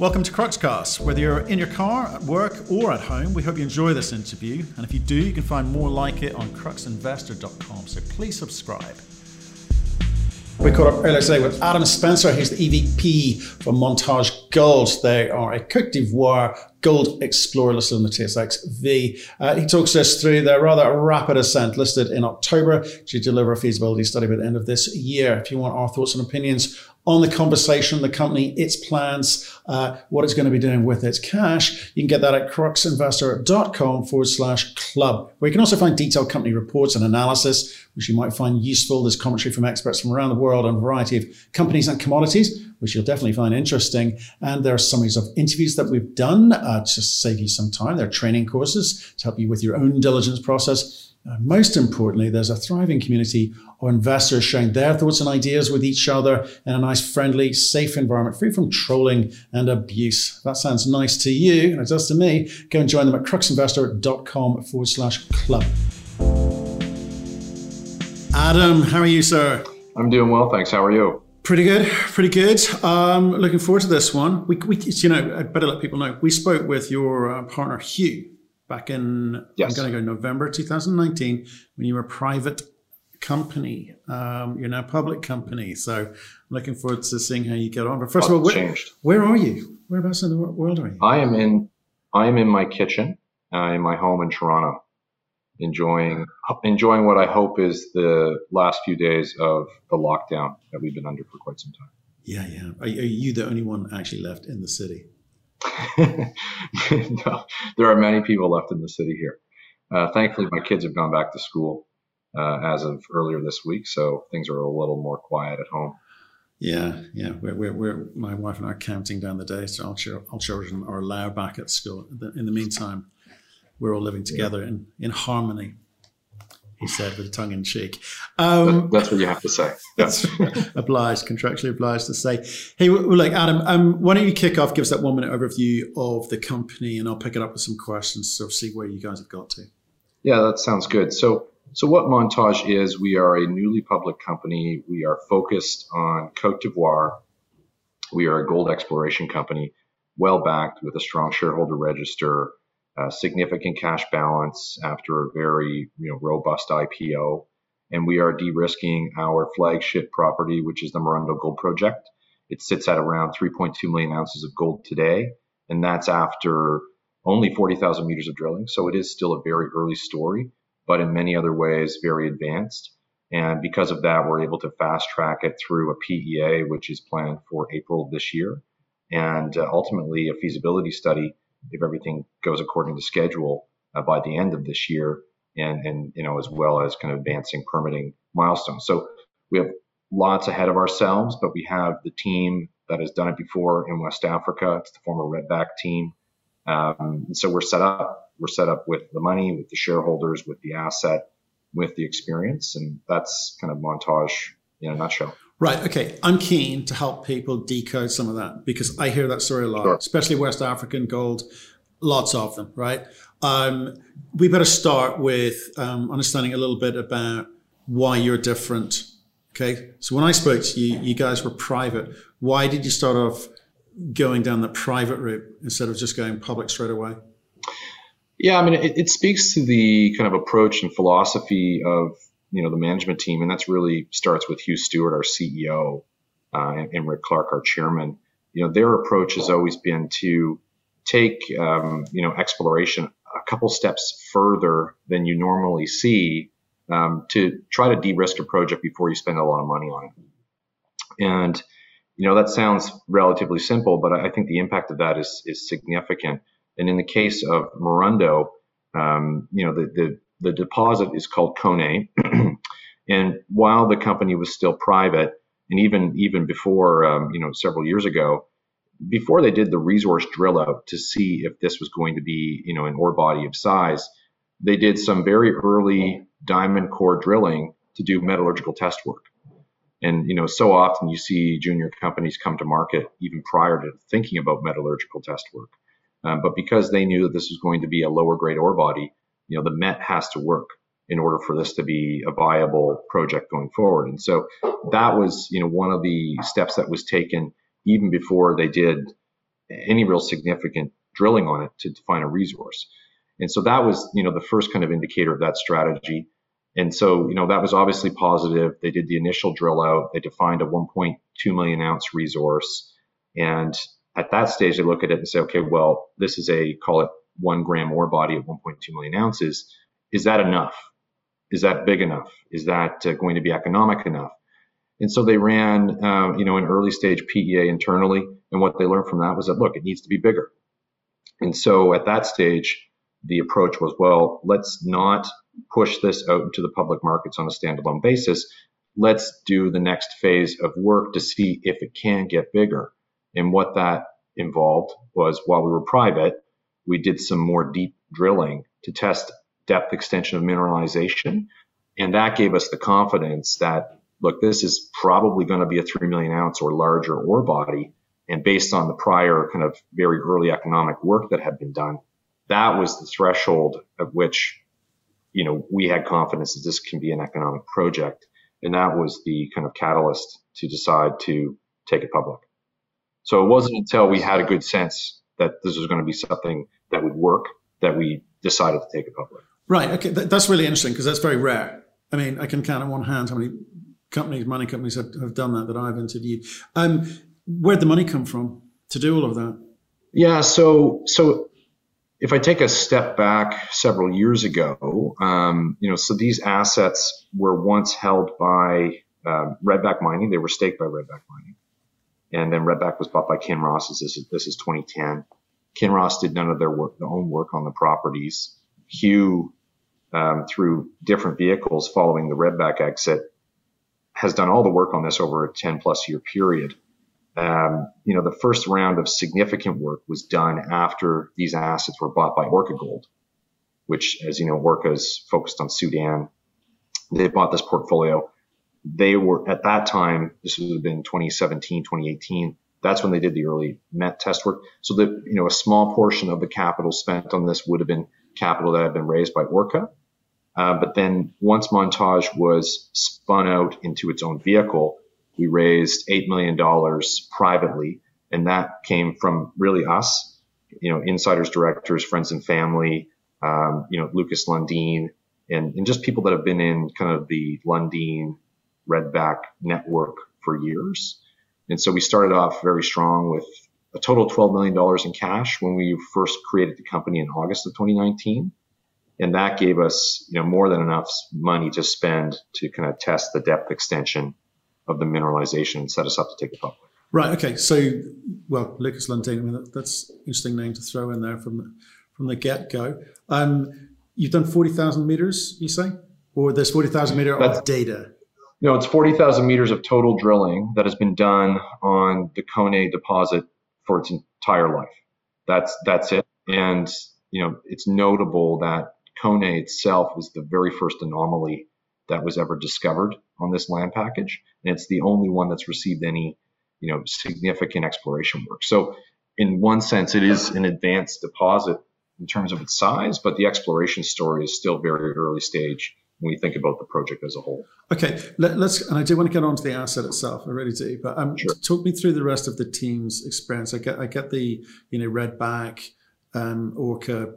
Welcome to Cruxcast. Whether you're in your car, at work, or at home, we hope you enjoy this interview. And if you do, you can find more like it on cruxinvestor.com. So please subscribe. We caught up earlier today with Adam Spencer. He's the EVP for Montage Gold. They are a Cote d'Ivoire gold explorer listed on the TSXV. Uh, he talks us through their rather rapid ascent listed in October to deliver a feasibility study by the end of this year. If you want our thoughts and opinions on the conversation, the company, its plans, uh, what it's going to be doing with its cash, you can get that at cruxinvestor.com forward slash club, where you can also find detailed company reports and analysis, which you might find useful. There's commentary from experts from around the world on a variety of companies and commodities, which you'll definitely find interesting. And there are summaries of interviews that we've done uh, to save you some time. There are training courses to help you with your own diligence process. Uh, most importantly, there's a thriving community of investors sharing their thoughts and ideas with each other in a nice, friendly, safe environment, free from trolling and abuse. That sounds nice to you, and it does to me, go and join them at cruxinvestor.com forward slash club. Adam, how are you, sir? I'm doing well, thanks. How are you? Pretty good, pretty good. Um, looking forward to this one. We, we, you know, I'd better let people know. We spoke with your uh, partner Hugh back in yes. I'm going to go November 2019 when you were a private company. Um, you're now a public company, so I'm looking forward to seeing how you get on. But first of all, where, where, are you? Whereabouts in the world are you? I am in I am in my kitchen uh, in my home in Toronto, enjoying enjoying what I hope is the last few days of the lockdown that we've been under for quite some time. Yeah, yeah. Are, are you the only one actually left in the city? no, there are many people left in the city here. Uh, thankfully, my kids have gone back to school uh, as of earlier this week, so things are a little more quiet at home. Yeah, yeah. We're, we're, we're, my wife and I are counting down the days till all children are allowed back at school. In the meantime, we're all living together yeah. in, in harmony he said with a tongue in cheek. Um, that's what you have to say. That's obliged, contractually obliged to say. Hey, well, look, Adam, um, why don't you kick off, give us that one minute overview of the company, and I'll pick it up with some questions, so see where you guys have got to. Yeah, that sounds good. So, so what Montage is, we are a newly public company. We are focused on Cote d'Ivoire. We are a gold exploration company, well backed with a strong shareholder register a significant cash balance after a very you know, robust IPO. And we are de-risking our flagship property, which is the Morondo Gold Project. It sits at around 3.2 million ounces of gold today, and that's after only 40,000 meters of drilling. So it is still a very early story, but in many other ways, very advanced. And because of that, we're able to fast track it through a PEA, which is planned for April this year, and uh, ultimately a feasibility study if everything goes according to schedule uh, by the end of this year, and and you know as well as kind of advancing permitting milestones. So we have lots ahead of ourselves, but we have the team that has done it before in West Africa. It's the former Redback team. Um, and so we're set up. We're set up with the money, with the shareholders, with the asset, with the experience, and that's kind of montage in a nutshell. Right. Okay. I'm keen to help people decode some of that because I hear that story a lot, sure. especially West African gold, lots of them, right? Um, we better start with um, understanding a little bit about why you're different. Okay. So when I spoke to you, you guys were private. Why did you start off going down the private route instead of just going public straight away? Yeah, I mean, it, it speaks to the kind of approach and philosophy of you know the management team, and that's really starts with Hugh Stewart, our CEO, uh, and, and, Rick Clark, our chairman. You know, their approach has always been to take um, you know exploration a couple steps further than you normally see um, to try to de-risk a project before you spend a lot of money on it. And you know that sounds relatively simple, but I think the impact of that is is significant. And in the case of Morondo, um, you know the, the the deposit is called Koné. and while the company was still private, and even even before um, you know several years ago, before they did the resource drill out to see if this was going to be you know an ore body of size, they did some very early diamond core drilling to do metallurgical test work. And you know, so often you see junior companies come to market even prior to thinking about metallurgical test work. Um, but because they knew that this was going to be a lower grade ore body, you know, the MET has to work in order for this to be a viable project going forward. And so that was, you know, one of the steps that was taken even before they did any real significant drilling on it to define a resource. And so that was, you know, the first kind of indicator of that strategy. And so, you know, that was obviously positive. They did the initial drill out. They defined a 1.2 million ounce resource. And at that stage, they look at it and say, okay, well, this is a, call it one gram ore body at 1.2 million ounces. Is that enough? Is that big enough? Is that uh, going to be economic enough? And so they ran, uh, you know, an early stage PEA internally. And what they learned from that was that, look, it needs to be bigger. And so at that stage, the approach was, well, let's not push this out into the public markets on a standalone basis. Let's do the next phase of work to see if it can get bigger. And what that involved was while we were private, we did some more deep drilling to test depth extension of mineralization. And that gave us the confidence that, look, this is probably going to be a 3 million ounce or larger ore body. And based on the prior kind of very early economic work that had been done, that was the threshold at which, you know, we had confidence that this can be an economic project. And that was the kind of catalyst to decide to take it public. So it wasn't until we had a good sense that this was going to be something that would work that we decided to take it public. Right. Okay. that's really interesting because that's very rare. I mean, I can count on one hand how many companies, mining companies have, have done that that I've interviewed. Um, where'd the money come from to do all of that? Yeah. So, so if I take a step back several years ago, um, you know, so these assets were once held by uh, Redback Mining. They were staked by Redback Mining. And then Redback was bought by Kinross. This is, this is 2010. Kinross did none of their work, their own work on the properties. Hugh, um, through different vehicles following the Redback exit, has done all the work on this over a 10 plus year period. Um, you know, the first round of significant work was done after these assets were bought by Orca Gold, which, as you know, Orca is focused on Sudan. They bought this portfolio. They were at that time, this would have been 2017, 2018. That's when they did the early met test work. So that, you know, a small portion of the capital spent on this would have been capital that had been raised by Orca. Uh, but then once Montage was spun out into its own vehicle, we raised $8 million privately. And that came from really us, you know, insiders, directors, friends and family, um, you know, Lukas Lundin and, and just people that have been in kind of the Lundin Redback network for years. And so we started off very strong with a total of $12 million in cash when we first created the company in August of 2019. And that gave us, you know, more than enough money to spend to kind of test the depth extension of the mineralization and set us up to take it public. Right. Okay. So, well, Lukas Lundin, I mean, that, that's an interesting name to throw in there from the, from the get go. Um, you've done 40,000 meters, you say? Or there's 40,000 meter of data? No, it's 40,000 meters of total drilling that has been done on the Koné deposit for its entire life. That's that's it. And you know, it's notable that Koné itself was the very first anomaly that was ever discovered on this land package, and it's the only one that's received any you know significant exploration work. So, in one sense, it is an advanced deposit in terms of its size, but the exploration story is still very early stage when we think about the project as a whole. Okay, Let, us and I do want to get onto the asset itself. I really do, but um, sure. talk me through the rest of the team's experience. I get, I get the you know Redback, um, Orca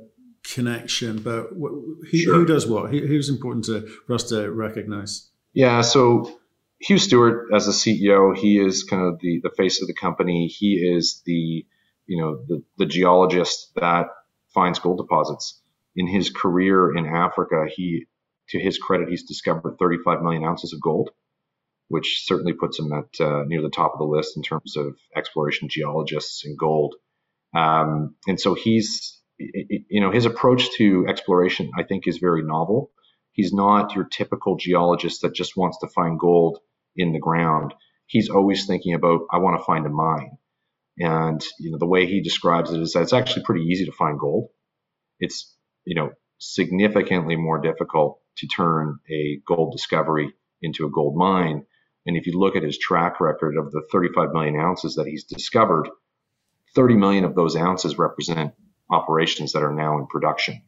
connection, but who, sure. who does what? Who, who's important to, for us to recognize? Yeah, so Hugh Stewart as the CEO, he is kind of the the face of the company. He is the you know the the geologist that finds gold deposits. In his career in Africa, he to his credit, he's discovered 35 million ounces of gold, which certainly puts him at uh, near the top of the list in terms of exploration geologists in gold. Um, and so he's, you know, his approach to exploration, I think, is very novel. He's not your typical geologist that just wants to find gold in the ground. He's always thinking about, I want to find a mine. And, you know, the way he describes it is that it's actually pretty easy to find gold. It's, you know, significantly more difficult to turn a gold discovery into a gold mine. And if you look at his track record of the 35 million ounces that he's discovered, 30 million of those ounces represent operations that are now in production.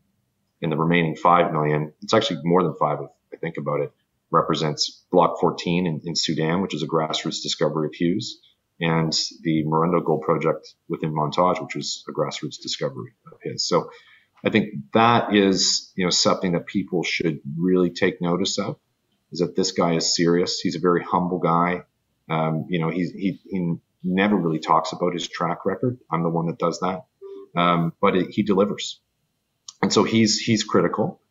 And the remaining 5 million, it's actually more than five if I think about it, represents Block 14 in, in Sudan, which is a grassroots discovery of Hugh's. and the Morondo Gold Project within Montage, which was a grassroots discovery of his. So I think that is, you know, something that people should really take notice of is that this guy is serious. He's a very humble guy. Um, you know, he's, he, he never really talks about his track record. I'm the one that does that. Um, but it, he delivers. And so he's, he's critical.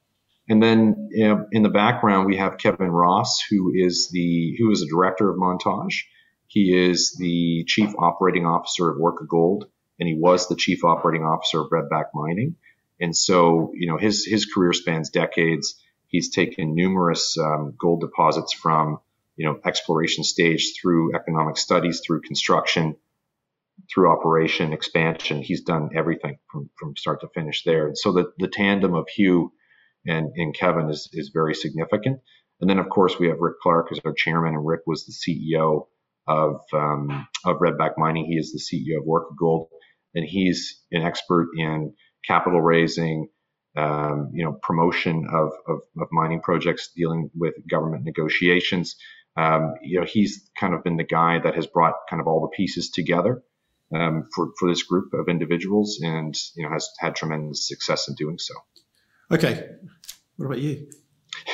And then you know, in the background, we have Kevin Ross, who is the, who is the director of Montage. He is the chief operating officer of Orca Gold, and he was the chief operating officer of Redback Mining. And so, you know, his, his career spans decades. He's taken numerous um, gold deposits from, you know, exploration stage through economic studies, through construction, through operation, expansion. He's done everything from, from start to finish there. And so the, the tandem of Hugh and, and Kevin is, is very significant. And then, of course, we have Rick Clark as our chairman, and Rick was the CEO of, um, of Redback Mining. He is the CEO of Orca Gold, and he's an expert in capital raising, um, you know, promotion of, of, of, mining projects, dealing with government negotiations. Um, you know, he's kind of been the guy that has brought kind of all the pieces together um, for for this group of individuals, and you know, has had tremendous success in doing so. Okay, what about you?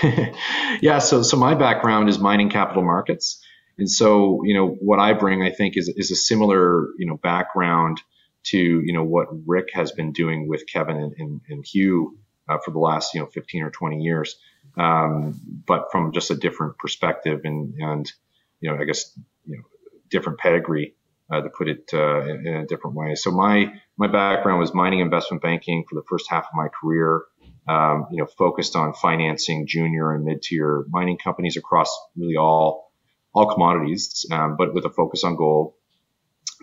yeah, so so my background is mining capital markets, and so you know what I bring, I think, is is a similar you know background to you know what Rick has been doing with Kevin and, and, and Hugh uh, for the last you know 15 or 20 years, um, but from just a different perspective and and you know I guess you know different pedigree uh, to put it uh, in, a different way. So my my background was mining investment banking for the first half of my career. Um, you know, focused on financing junior and mid tier mining companies across really all all commodities, um, but with a focus on gold.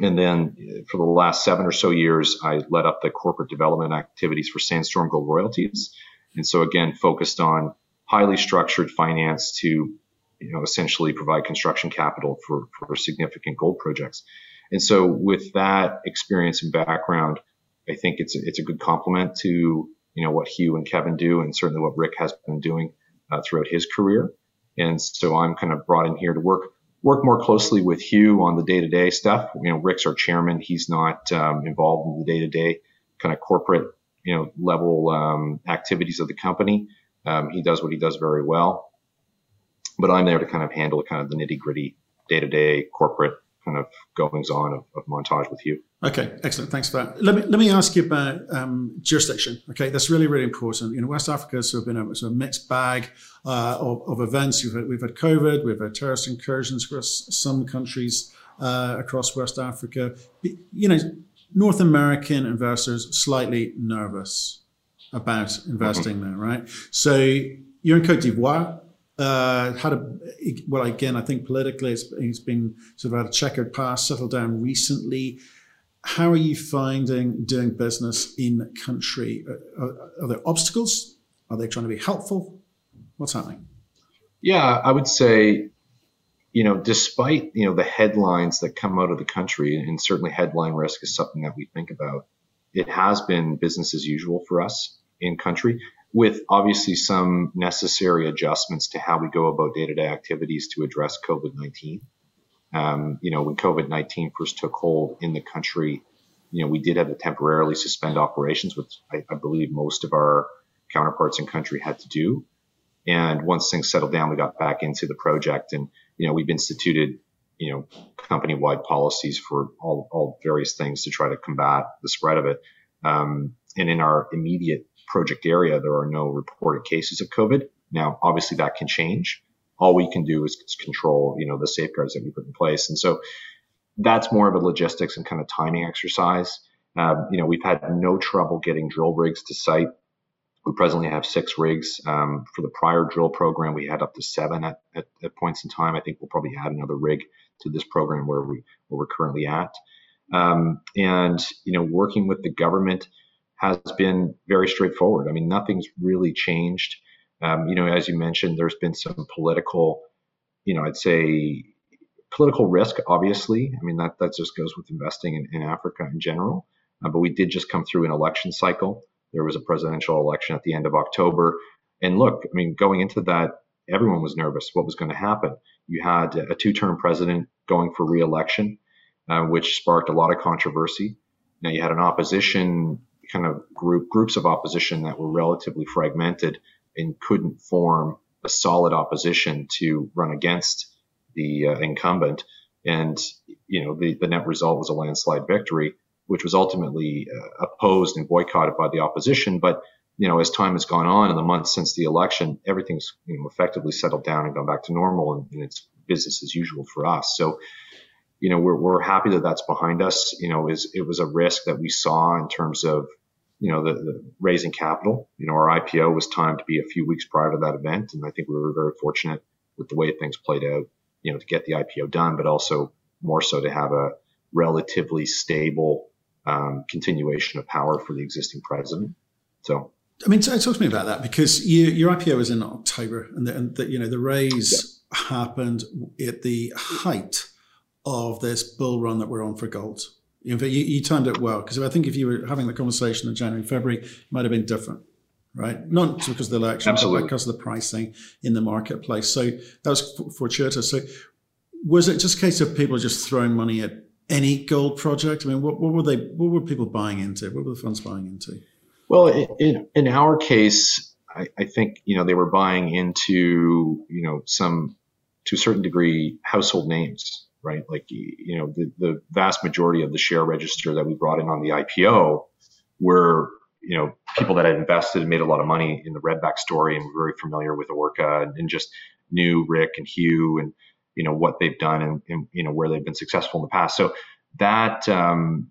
And then for the last seven or so years, I led up the corporate development activities for Sandstorm Gold Royalties. And so again, focused on highly structured finance to, you know, essentially provide construction capital for, for significant gold projects. And so with that experience and background, I think it's, it's a good complement to, you know, what Hugh and Kevin do and certainly what Rick has been doing uh, throughout his career. And so I'm kind of brought in here to work work more closely with Hugh on the day to day stuff. You know, Rick's our chairman. He's not um, involved in the day to day kind of corporate, you know, level um, activities of the company. Um, he does what he does very well. But I'm there to kind of handle kind of the nitty gritty day to day corporate kind of goings on of, of, montage with you. Okay, excellent. Thanks for that. Let me let me ask you about um, jurisdiction. Okay, that's really really important. You know, West Africa has sort of been a, sort of mixed bag uh, of, of, events. We've had, we've had COVID, we've had terrorist incursions across some countries uh, across West Africa. You know, North American investors slightly nervous about investing mm-hmm. there, right? So you're in Cote d'Ivoire uh, had a well again I think politically it's, it's been sort of had a checkered past, settled down recently. How are you finding doing business in country? Uh, are, are there obstacles? Are they trying to be helpful? What's happening? Yeah, I would say, you know, despite you know the headlines that come out of the country, and certainly headline risk is something that we think about. It has been business as usual for us in country with obviously some necessary adjustments to how we go about day-to-day activities to address COVID-19. Um, you know, when COVID-19 first took hold in the country, you know, we did have to temporarily suspend operations, which I, I believe most of our counterparts in country had to do. And once things settled down, we got back into the project, and you know, we've instituted you know company-wide policies for all, all various things to try to combat the spread of it. Um, and in our immediate project area, there are no reported cases of COVID. Now, obviously that can change. All we can do is control, you know, the safeguards that we put in place. And so that's more of a logistics and kind of timing exercise. Um, you know, we've had no trouble getting drill rigs to site. We presently have six rigs. Um, for the prior drill program, we had up to seven at, at, at, points in time. I think we'll probably add another rig to this program where we where we're currently at. Um, and you know, working with the government, has been very straightforward. I mean, nothing's really changed. Um, you know, as you mentioned, there's been some political, you know, I'd say political risk, obviously. I mean, that, that just goes with investing in, in Africa in general. Uh, but we did just come through an election cycle. There was a presidential election at the end of October. And look, I mean, going into that, everyone was nervous what was going to happen. You had a two term president going for reelection. uh, which sparked a lot of controversy. Now you had an opposition kind of group, groups of opposition that were relatively fragmented and couldn't form a solid opposition to run against the uh, incumbent. And, you know, the, the net result was a landslide victory, which was ultimately uh, opposed and boycotted by the opposition. But, you know, as time has gone on in the months since the election, everything's you know, effectively settled down and gone back to normal and, and it's business as usual for us. So, you know, we're, we're happy that that's behind us. You know, is it was a risk that we saw in terms of, you know, the, the, raising capital. You know, our IPO was timed to be a few weeks prior to that event, and I think we were very fortunate with the way things played out. You know, to get the IPO done, but also more so to have a relatively stable um, continuation of power for the existing president. So. I mean, talk to me about that because you, your IPO was in October, and the, and the, you know the raise yeah. happened at the height of this bull run that we're on for gold. In fact, you, you timed it well because I think if you were having the conversation in January, February, it might have been different, right? Not because of the election, Absolutely. but because of the pricing in the marketplace. So that was fortuitous. So was it just a case of people just throwing money at any gold project? I mean, what, what were they? What were people buying into? What were the funds buying into? Well, in, in our case, I, I think you know they were buying into you know some to a certain degree household names right? Like, you know, the, the vast majority of the share register that we brought in on the IPO were, you know, people that had invested and made a lot of money in the Redback story and were very familiar with Orca and, and just knew Rick and Hugh and, you know, what they've done and, and, you know, where they've been successful in the past. So that, um,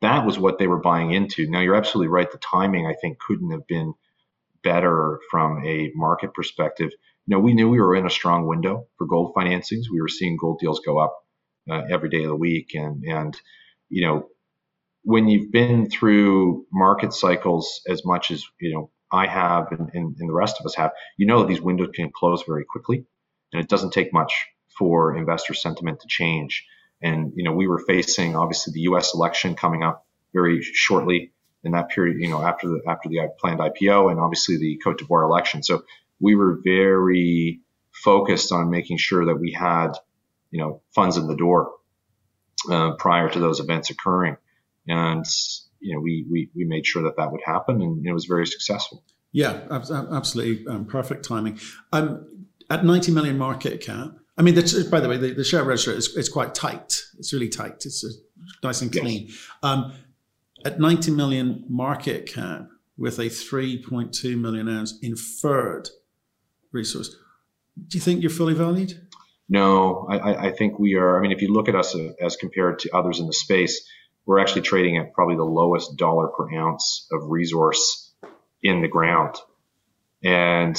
that was what they were buying into. Now, you're absolutely right. The timing, I think, couldn't have been better from a market perspective. You know, we knew we were in a strong window for gold financings. We were seeing gold deals go up uh, every day of the week. And, and, you know, when you've been through market cycles as much as, you know, I have and, and, and the rest of us have, you know, these windows can close very quickly and it doesn't take much for investor sentiment to change. And, you know, we were facing obviously the U.S. election coming up very shortly in that period, you know, after the, after the planned IPO and obviously the Cote d'Ivoire election. So we were very focused on making sure that we had you know funds in the door uh, prior to those events occurring, and you know we, we we made sure that that would happen, and it was very successful. Yeah, absolutely um, perfect timing. Um, at 90 million market cap, I mean, the, by the way, the, the, share register is, is quite tight. It's really tight. It's uh, nice and clean. Yes. Um, at 90 million market cap with a 3.2 million ounce inferred resource, do you think you're fully valued? No, I, I think we are. I mean, if you look at us as compared to others in the space, we're actually trading at probably the lowest dollar per ounce of resource in the ground. And,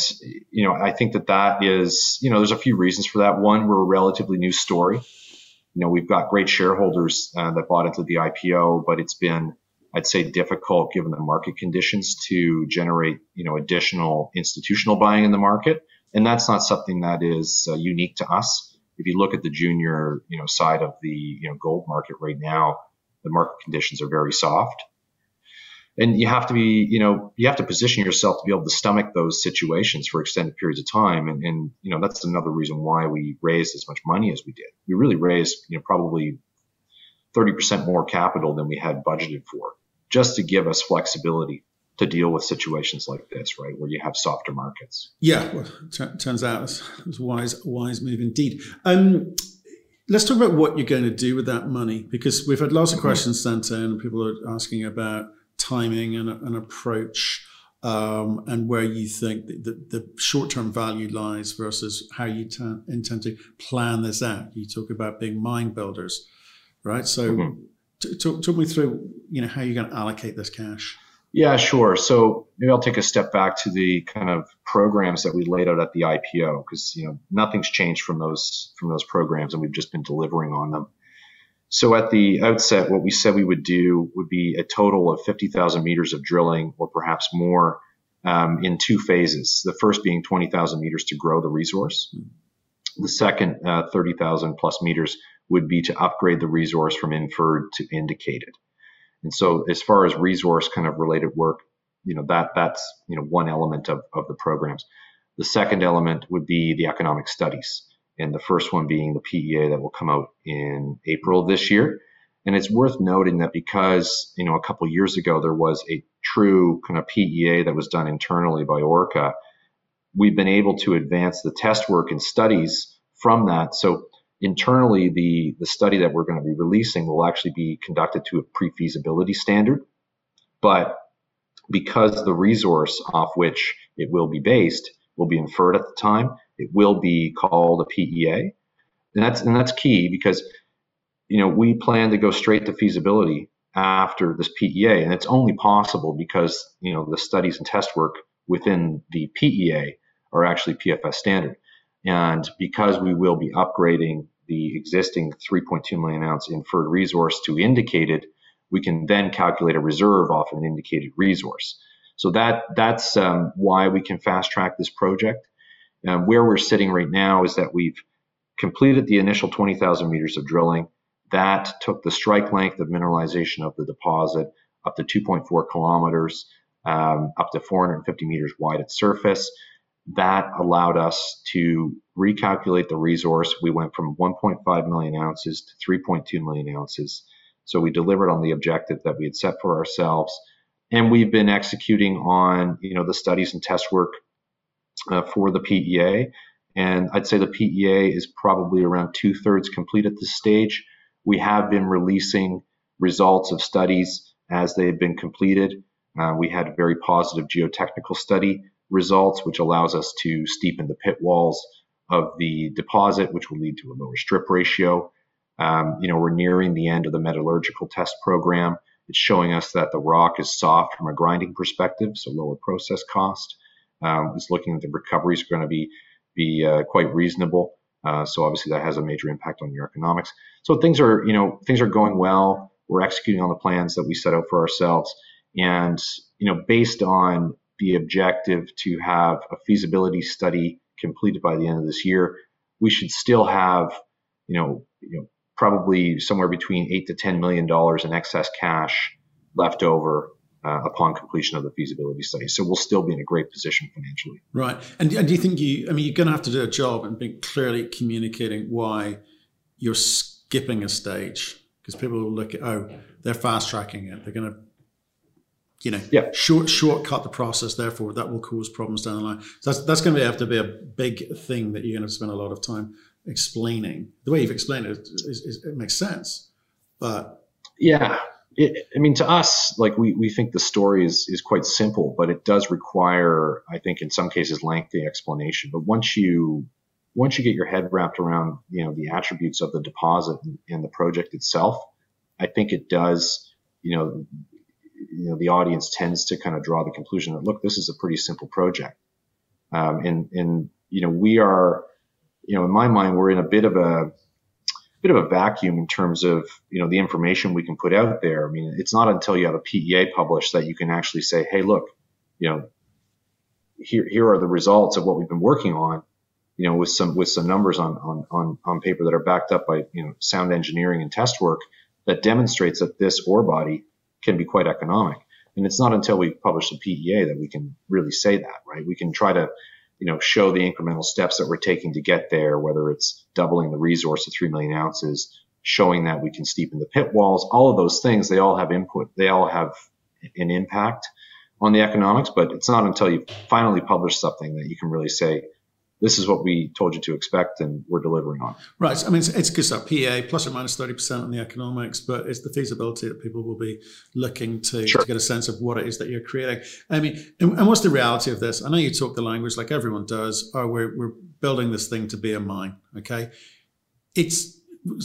you know, I think that that is, you know, there's a few reasons for that. One, we're a relatively new story. You know, we've got great shareholders uh, that bought into the IPO, but it's been, I'd say, difficult given the market conditions to generate, you know, additional institutional buying in the market and that's not something that is uh, unique to us. If you look at the junior, you know, side of the you know gold market right now, the market conditions are very soft, and you have to be, you know, you have to position yourself to be able to stomach those situations for extended periods of time, and, and you know that's another reason why we raised as much money as we did. We really raised, you know, probably 30% more capital than we had budgeted for, just to give us flexibility to deal with situations like this, right, where you have softer markets. Yeah, well, t- turns out it's, wise, wise move indeed. Um, let's talk about what you're going to do with that money because we've had lots of mm-hmm. questions sent in. People are asking about timing and an approach. Um, and where you think the, the, the short-term value lies versus how you t- intend to plan this out. You talk about being mind builders, right? So, mm-hmm. t- talk, talk me through, you know, how you're going to allocate this cash. Yeah, sure. So maybe I'll take a step back to the kind of programs that we laid out at the IPO because you know nothing's changed from those from those programs, and we've just been delivering on them. So at the outset, what we said we would do would be a total of 50,000 meters of drilling, or perhaps more, um, in two phases. The first being 20,000 meters to grow the resource. The second, uh, 30,000 plus meters, would be to upgrade the resource from inferred to indicated. And so as far as resource kind of related work, you know, that that's, you know, one element of, of the programs. The second element would be the economic studies. And the first one being the PEA that will come out in April this year. And it's worth noting that because, you know, a couple years ago there was a true kind of PEA that was done internally by Orca, we've been able to advance the test work and studies from that. So internally, the, the study that we're going to be releasing will actually be conducted to a pre-feasibility standard. But because the resource off which it will be based will be inferred at the time, it will be called a PEA. And that's and that's key because you know we plan to go straight to feasibility after this PEA, and it's only possible because you know the studies and test work within the PEA are actually PFS standard, and because we will be upgrading the existing 3.2 million ounce inferred resource to indicated, we can then calculate a reserve off an indicated resource. So that that's um, why we can fast track this project. Um, where we're sitting right now is that we've completed the initial 20,000 meters of drilling. That took the strike length of mineralization of the deposit up to 2.4 kilometers, um, up to 450 meters wide at surface. That allowed us to recalculate the resource. We went from 1.5 million ounces to 3.2 million ounces. So we delivered on the objective that we had set for ourselves. And we've been executing on, you know, the studies and test work uh, for the PEA. And I'd say the PEA is probably around two thirds complete at this stage. We have been releasing results of studies as they have been completed. Uh, we had a very positive geotechnical study results, which allows us to steepen the pit walls of the deposit, which will lead to a lower strip ratio. Um, you know, we're nearing the end of the metallurgical test program. It's showing us that the rock is soft from a grinding perspective, so lower process cost. Um, it's looking at the recoveries going to be be uh, quite reasonable. Uh, so obviously that has a major impact on your economics. So things are, you know, things are going well. We're executing on the plans that we set out for ourselves, and you know, based on the objective to have a feasibility study completed by the end of this year, we should still have, you know, you know, probably somewhere between eight to ten million dollars in excess cash left over uh, upon completion of the feasibility study. So we'll still be in a great position financially. Right. And, and do you think you, I mean, you're going to have to do a job and be clearly communicating why you're skipping a stage because people will look at, oh, they're fast tracking it. They're going to, you know, yeah. short shortcut the process. Therefore, that will cause problems down the line. So that's, that's going to have to be a big thing that you're going to spend a lot of time explaining. The way you've explained it, is, is, it makes sense. But yeah, it, I mean, to us, like we, we think the story is, is quite simple, but it does require, I think, in some cases, lengthy explanation. But once you once you get your head wrapped around, you know, the attributes of the deposit and, and the project itself, I think it does, you know, you know, the audience tends to kind of draw the conclusion that look, this is a pretty simple project, um, and and you know, we are, you know, in my mind, we're in a bit of a bit of a vacuum in terms of you know the information we can put out there. I mean, it's not until you have a PEA published that you can actually say, hey, look, you know, here here are the results of what we've been working on, you know, with some with some numbers on on on, on paper that are backed up by you know sound engineering and test work that demonstrates that this ore body can be quite economic. And it's not until we publish the PEA that we can really say that, right? We can try to you know, show the incremental steps that we're taking to get there, whether it's doubling the resource to 3 million ounces, showing that we can steepen the pit walls, all of those things, they all have input, they all have an impact on the economics, but it's not until you finally publish something that you can really say, this is what we told you to expect and we're delivering on. Right. I mean, it's, it's good PA plus or minus 30% on the economics, but it's the feasibility that people will be looking to, sure. to get a sense of what it is that you're creating. I mean, and, and, what's the reality of this? I know you talk the language like everyone does, oh, we're, we're building this thing to be a mine. Okay. It's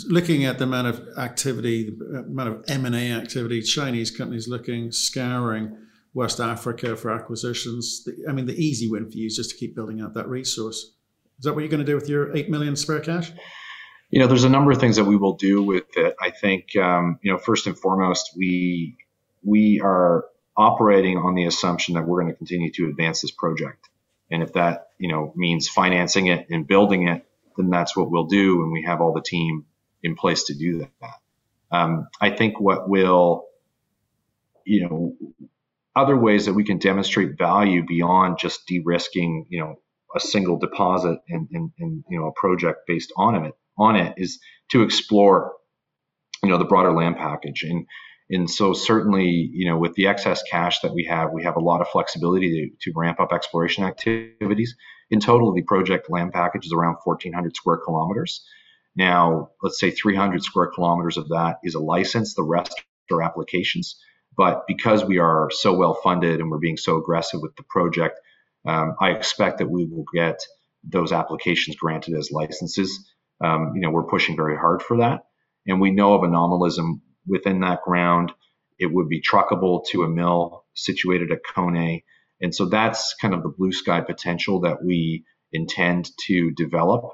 looking at the amount of activity, the amount of M&A activity, Chinese companies looking, scouring, West Africa for acquisitions. I mean, the easy win for you is just to keep building out that resource. Is that what you're going to do with your eight million spare cash? You know, there's a number of things that we will do with it. I think, um, you know, first and foremost, we we are operating on the assumption that we're going to continue to advance this project, and if that you know means financing it and building it, then that's what we'll do, and we have all the team in place to do that. Um, I think what will, you know, other ways that we can demonstrate value beyond just de-risking, you know, a single deposit and, and, and you know a project based on it on it is to explore you know, the broader land package. And and so certainly, you know, with the excess cash that we have, we have a lot of flexibility to, to ramp up exploration activities. In total, the project land package is around 1,400 square kilometers. Now, let's say 300 square kilometers of that is a license. The rest are applications. But because we are so well funded and we're being so aggressive with the project, um, I expect that we will get those applications granted as licenses. Um, you know, we're pushing very hard for that, and we know of anomalism within that ground. It would be truckable to a mill situated at Koné, and so that's kind of the blue sky potential that we intend to develop.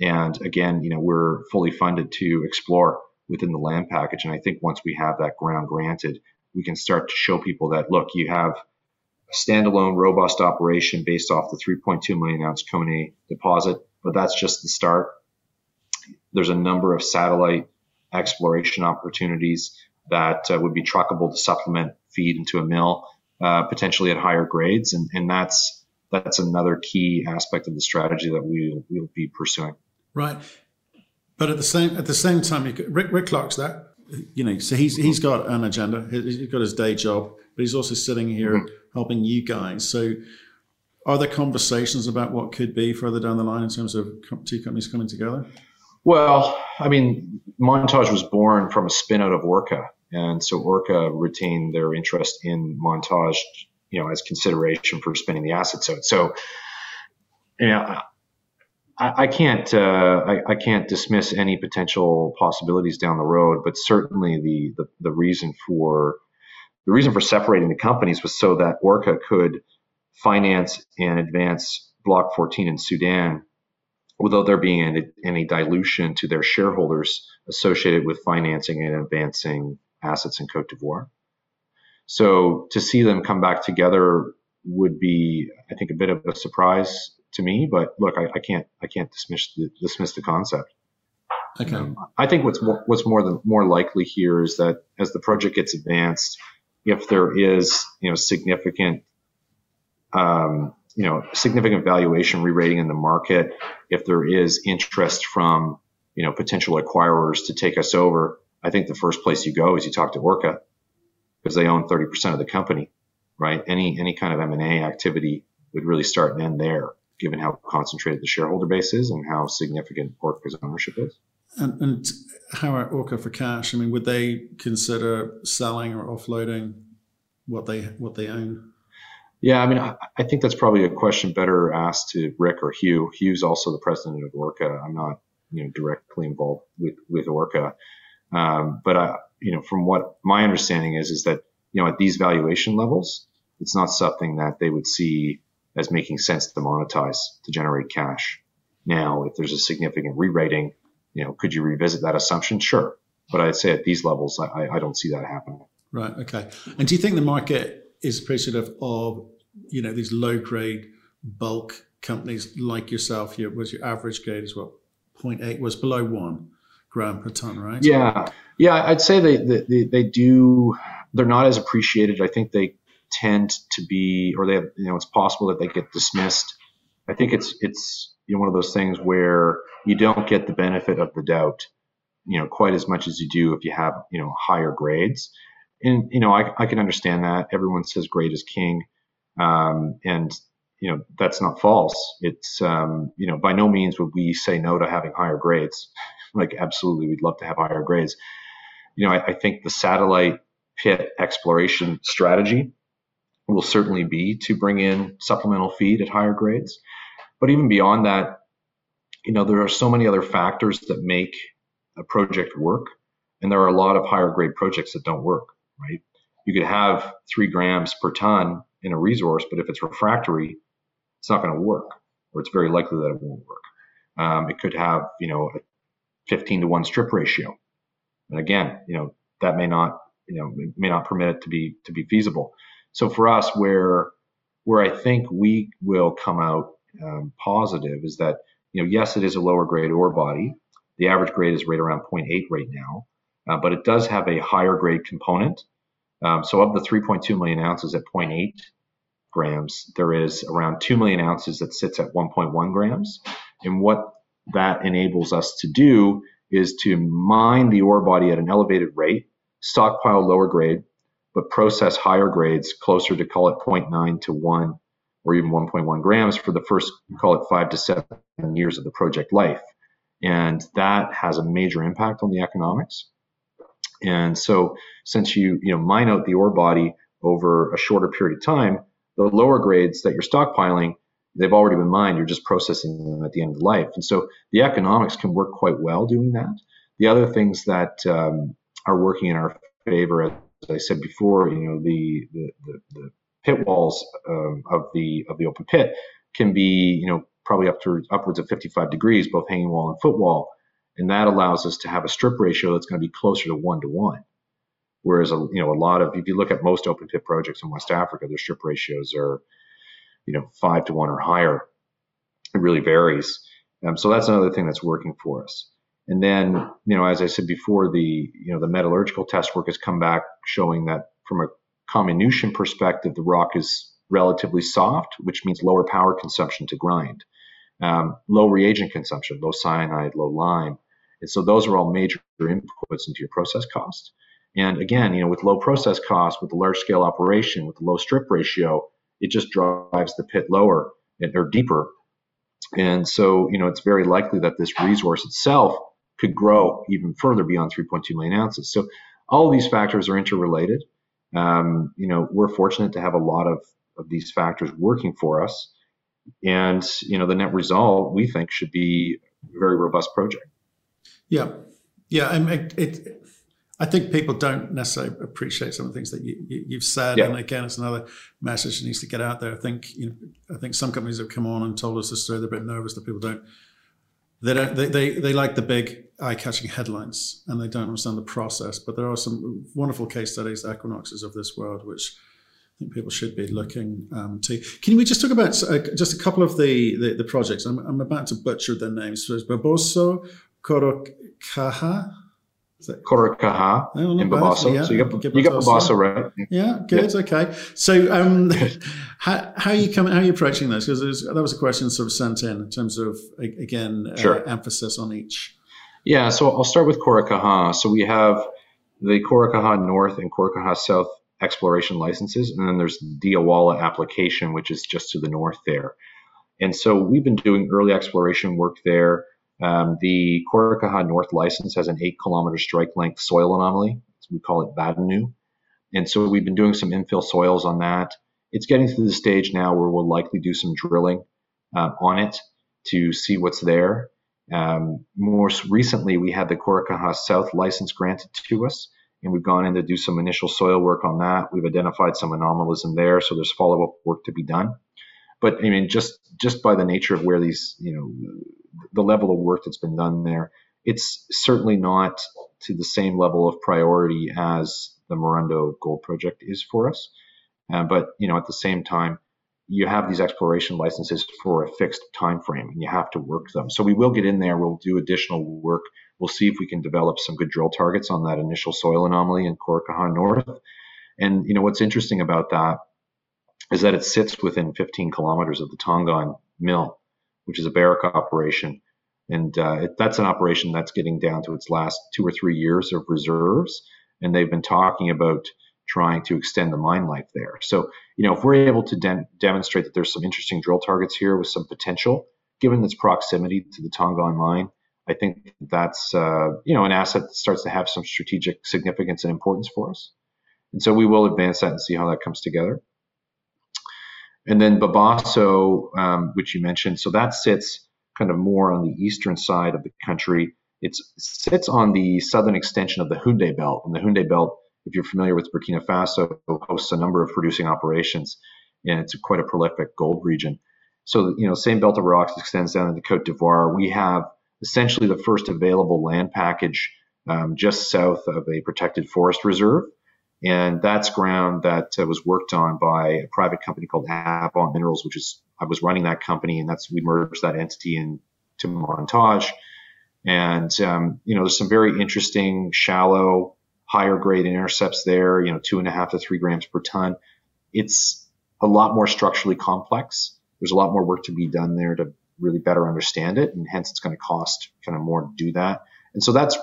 And again, you know, we're fully funded to explore within the land package. And I think once we have that ground granted, we can start to show people that look, you have a standalone, robust operation based off the 3.2 million ounce Koné deposit, but that's just the start. There's a number of satellite exploration opportunities that uh, would be truckable to supplement feed into a mill, uh, potentially at higher grades, and, and that's that's another key aspect of the strategy that we will be pursuing. Right, but at the same at the same time, Rick Rick Clark's that you know, so he's he's got an agenda. He's got his day job, but he's also sitting here mm-hmm. helping you guys. So, are there conversations about what could be further down the line in terms of two companies coming together? Well, I mean, Montage was born from a spin out of Orca, and so Orca retained their interest in Montage, you know, as consideration for spinning the assets out. So, you know, I, I can't uh, I, I, can't dismiss any potential possibilities down the road, but certainly the, the, the reason for the reason for separating the companies was so that Orca could finance and advance Block 14 in Sudan without there being any, any dilution to their shareholders associated with financing and advancing assets in Cote d'Ivoire. So to see them come back together would be, I think, a bit of a surprise to me. But look, I, I can't I can't dismiss the, dismiss the concept. Okay. Um, I think what's more, what's more than more likely here is that as the project gets advanced, if there is you know significant um, you know significant valuation re-rating in the market, if there is interest from you know potential acquirers to take us over, I think the first place you go is you talk to Orca because they own 30% of the company, right? Any any kind of M&A activity would really start and end there given how concentrated the shareholder base is and how significant Orca's ownership is. And, and how are Orca for cash? I mean, would they consider selling or offloading what they what they own? Yeah, I mean, I, I think that's probably a question better asked to Rick or Hugh. Hugh's also the president of Orca. I'm not, you know, directly involved with with Orca, um, but I, you know, from what my understanding is, is that you know, at these valuation levels, it's not something that they would see as making sense to monetize to generate cash. Now, if there's a significant re-rating, you know, could you revisit that assumption? Sure. But I'd say at these levels, I, I don't see that happening. Right. Okay. And do you think the market is appreciative of, you know, these low grade bulk companies like yourself? Your was your average grade is what 0.8 was below one gram per ton, right? Yeah. Yeah. I'd say they, they, they do, they're not as appreciated. I think they tend to be, or they have, you know, it's possible that they get dismissed. I think it's it's you know one of those things where you don't get the benefit of the doubt, you know, quite as much as you do if you have you know higher grades. And you know, I, I can understand that. Everyone says grade is king, um, and you know that's not false. It's um, you know by no means would we say no to having higher grades. like absolutely, we'd love to have higher grades. You know, I, I think the satellite pit exploration strategy will certainly be to bring in supplemental feed at higher grades. But even beyond that, you know, there are so many other factors that make a project work. And there are a lot of higher grade projects that don't work, right? You could have three grams per ton in a resource, but if it's refractory, it's not going to work, or it's very likely that it won't work. Um, it could have, you know, a 15 to one strip ratio. And again, you know, that may not, you know, may not permit it to be, to be feasible. So for us, where where I think we will come out um, positive is that you know yes, it is a lower grade ore body. The average grade is right around 0.8 right now, uh, but it does have a higher grade component. Um, so of the 3.2 million ounces at 0.8 grams, there is around 2 million ounces that sits at 1.1 grams. And what that enables us to do is to mine the ore body at an elevated rate, stockpile lower grade, but process higher grades closer to call it 0.9 to 1 or even 1.1 grams for the first, call it five to seven years of the project life. And that has a major impact on the economics. And so since you, you know, mine out the ore body over a shorter period of time, the lower grades that you're stockpiling, they've already been mined. You're just processing them at the end of life. And so the economics can work quite well doing that. The other things that um, are working in our favor, I said before, you know, the, the, the, the pit walls um, of the of the open pit can be, you know, probably up to upwards of 55 degrees, both hanging wall and footwall, and that allows us to have a strip ratio that's going to be closer to one to one. Whereas, a, you know, a lot of if you look at most open pit projects in West Africa, their strip ratios are, you know, five to one or higher. It really varies. Um, so that's another thing that's working for us. And then, you know, as I said before, the you know the metallurgical test work has come back showing that from a comminution perspective, the rock is relatively soft, which means lower power consumption to grind, um, low reagent consumption, low cyanide, low lime. And so those are all major inputs into your process cost. And again, you know, with low process cost, with the large scale operation, with the low strip ratio, it just drives the pit lower or deeper. And so, you know, it's very likely that this resource itself could grow even further beyond 3.2 million ounces. So all of these factors are interrelated. Um, you know, we're fortunate to have a lot of, of these factors working for us. And, you know, the net result we think should be a very robust project. Yeah. Yeah. And it, it I think people don't necessarily appreciate some of the things that you, have said, yeah. and again, it's another message that needs to get out there. I think you know, I think some companies have come on and told us this story. They're a bit nervous that people don't they don't they, they, they like the big eye-catching headlines and they don't understand the process but there are some wonderful case studies equinoxes of this world which I think people should be looking um, to. Can we just talk about uh, just a couple of the, the, the projects? I'm, I'm, about to butcher their names. So Bobosso, Korokaha, Korokaha in Bobosso. Yeah, so you got, you got Bobosso right. Yeah, good. Yeah. Okay. So um, how, how are you coming? How are you approaching this? Because that was a question sort of sent in in terms of again uh, sure. uh, emphasis on each. Yeah. So I'll start with Korokaha. So we have the Korokaha North and Korokaha South exploration licenses, and then there's the Diawalla application, which is just to the north there. And so we've been doing early exploration work there. Um, the Korokaha North license has an eight kilometer strike length soil anomaly. We call it Badenu. And so we've been doing some infill soils on that. It's getting to the stage now where we'll likely do some drilling uh, on it to see what's there. Um, more recently, we had the Korokaha South license granted to us, and we've gone in to do some initial soil work on that. We've identified some anomalism there, so there's follow up work to be done. But I mean, just just by the nature of where these, you know, the level of work that's been done there, it's certainly not to the same level of priority as the Morondo Gold Project is for us. Uh, but you know, at the same time, you have these exploration licenses for a fixed time frame, and you have to work them. So we will get in there. We'll do additional work. We'll see if we can develop some good drill targets on that initial soil anomaly in Korokaha North. And you know what's interesting about that is that it sits within 15 kilometers of the Tongon mill, which is a Barrick operation. And uh, it, that's an operation that's getting down to its last two or three years of reserves. And they've been talking about trying to extend the mine life there. So, you know, if we're able to de- demonstrate that there's some interesting drill targets here with some potential, given its proximity to the Tongon mine, I think that's, uh, you know, an asset that starts to have some strategic significance and importance for us. And so we will advance that and see how that comes together. And then Bobosso, um, which you mentioned, so that sits kind of more on the eastern side of the country. It sits on the southern extension of the Houndé Belt. And the Houndé Belt, if you're familiar with Burkina Faso, hosts a number of producing operations, and it's quite a prolific gold region. So, you know, same belt of rocks extends down into Cote d'Ivoire. We have essentially the first available land package um, just south of a protected forest reserve. And that's ground that uh, was worked on by a private company called Avant Minerals, which is I was running that company, and that's we merged that entity into Montage. And um, you know, there's some very interesting shallow, higher grade intercepts there. You know, two and a half to three grams per ton. It's a lot more structurally complex. There's a lot more work to be done there to really better understand it, and hence it's going to cost kind of more to do that. And so that's,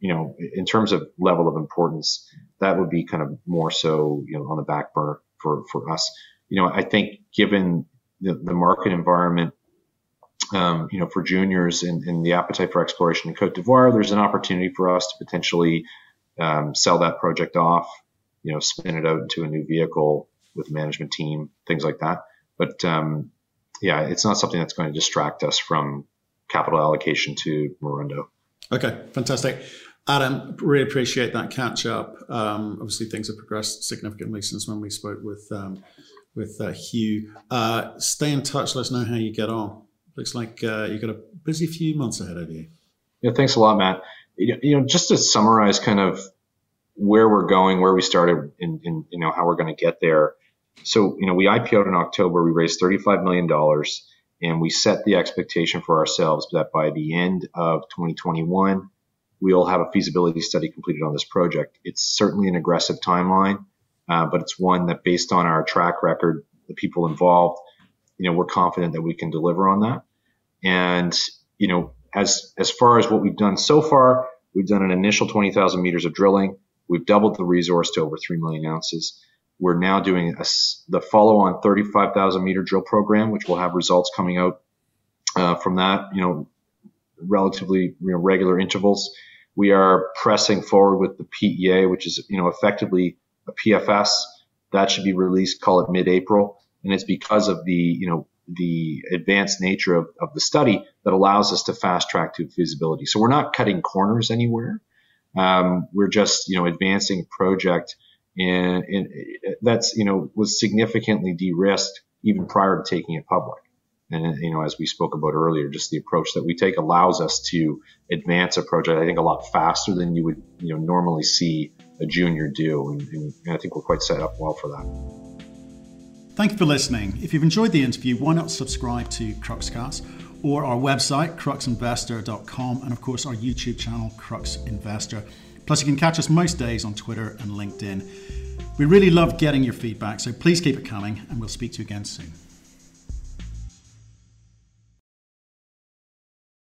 you know, in terms of level of importance, that would be kind of more so, you know, on the back burner for, for us. You know, I think given the, the market environment, um, you know, for juniors and, and, the appetite for exploration in Cote d'Ivoire, there's an opportunity for us to potentially um, sell that project off, you know, spin it out into a new vehicle with a management team, things like that. But um, yeah, it's not something that's going to distract us from capital allocation to Morondo. Okay, fantastic. Adam, really appreciate that catch up. Um, obviously, things have progressed significantly since when we spoke with um, with uh, Hugh. Uh, stay in touch. Let us know how you get on. Looks like uh, you've got a busy few months ahead of you. Yeah, thanks a lot, Matt. You know, just to summarize, kind of where we're going, where we started, and, and you know how we're going to get there. So, you know, we IPO'd in October. We raised $35 million and we set the expectation for ourselves that by the end of 2021, we'll have a feasibility study completed on this project. It's certainly an aggressive timeline, uh, but it's one that based on our track record, the people involved, you know, we're confident that we can deliver on that. And, you know, as, as far as what we've done so far, we've done an initial 20,000 meters of drilling. We've doubled the resource to over 3 million ounces. We're now doing a, the follow-on 35,000 meter drill program, which will have results coming out uh, from that, you know, relatively you know, regular intervals. We are pressing forward with the PEA, which is, you know, effectively a PFS that should be released, call it mid-April. And it's because of the, you know, the advanced nature of, of the study that allows us to fast track to feasibility. So we're not cutting corners anywhere. Um, we're just, you know, advancing a project and, and that's you know was significantly de-risked even prior to taking it public. And you know, as we spoke about earlier, just the approach that we take allows us to advance a project, I think, a lot faster than you would you know normally see a junior do, and, and I think we're quite set up well for that. Thank you for listening. If you've enjoyed the interview, why not subscribe to Cruxcast or our website, cruxinvestor.com, and of course our YouTube channel, Crux Investor. Plus, you can catch us most days on Twitter and LinkedIn. We really love getting your feedback, so please keep it coming, and we'll speak to you again soon.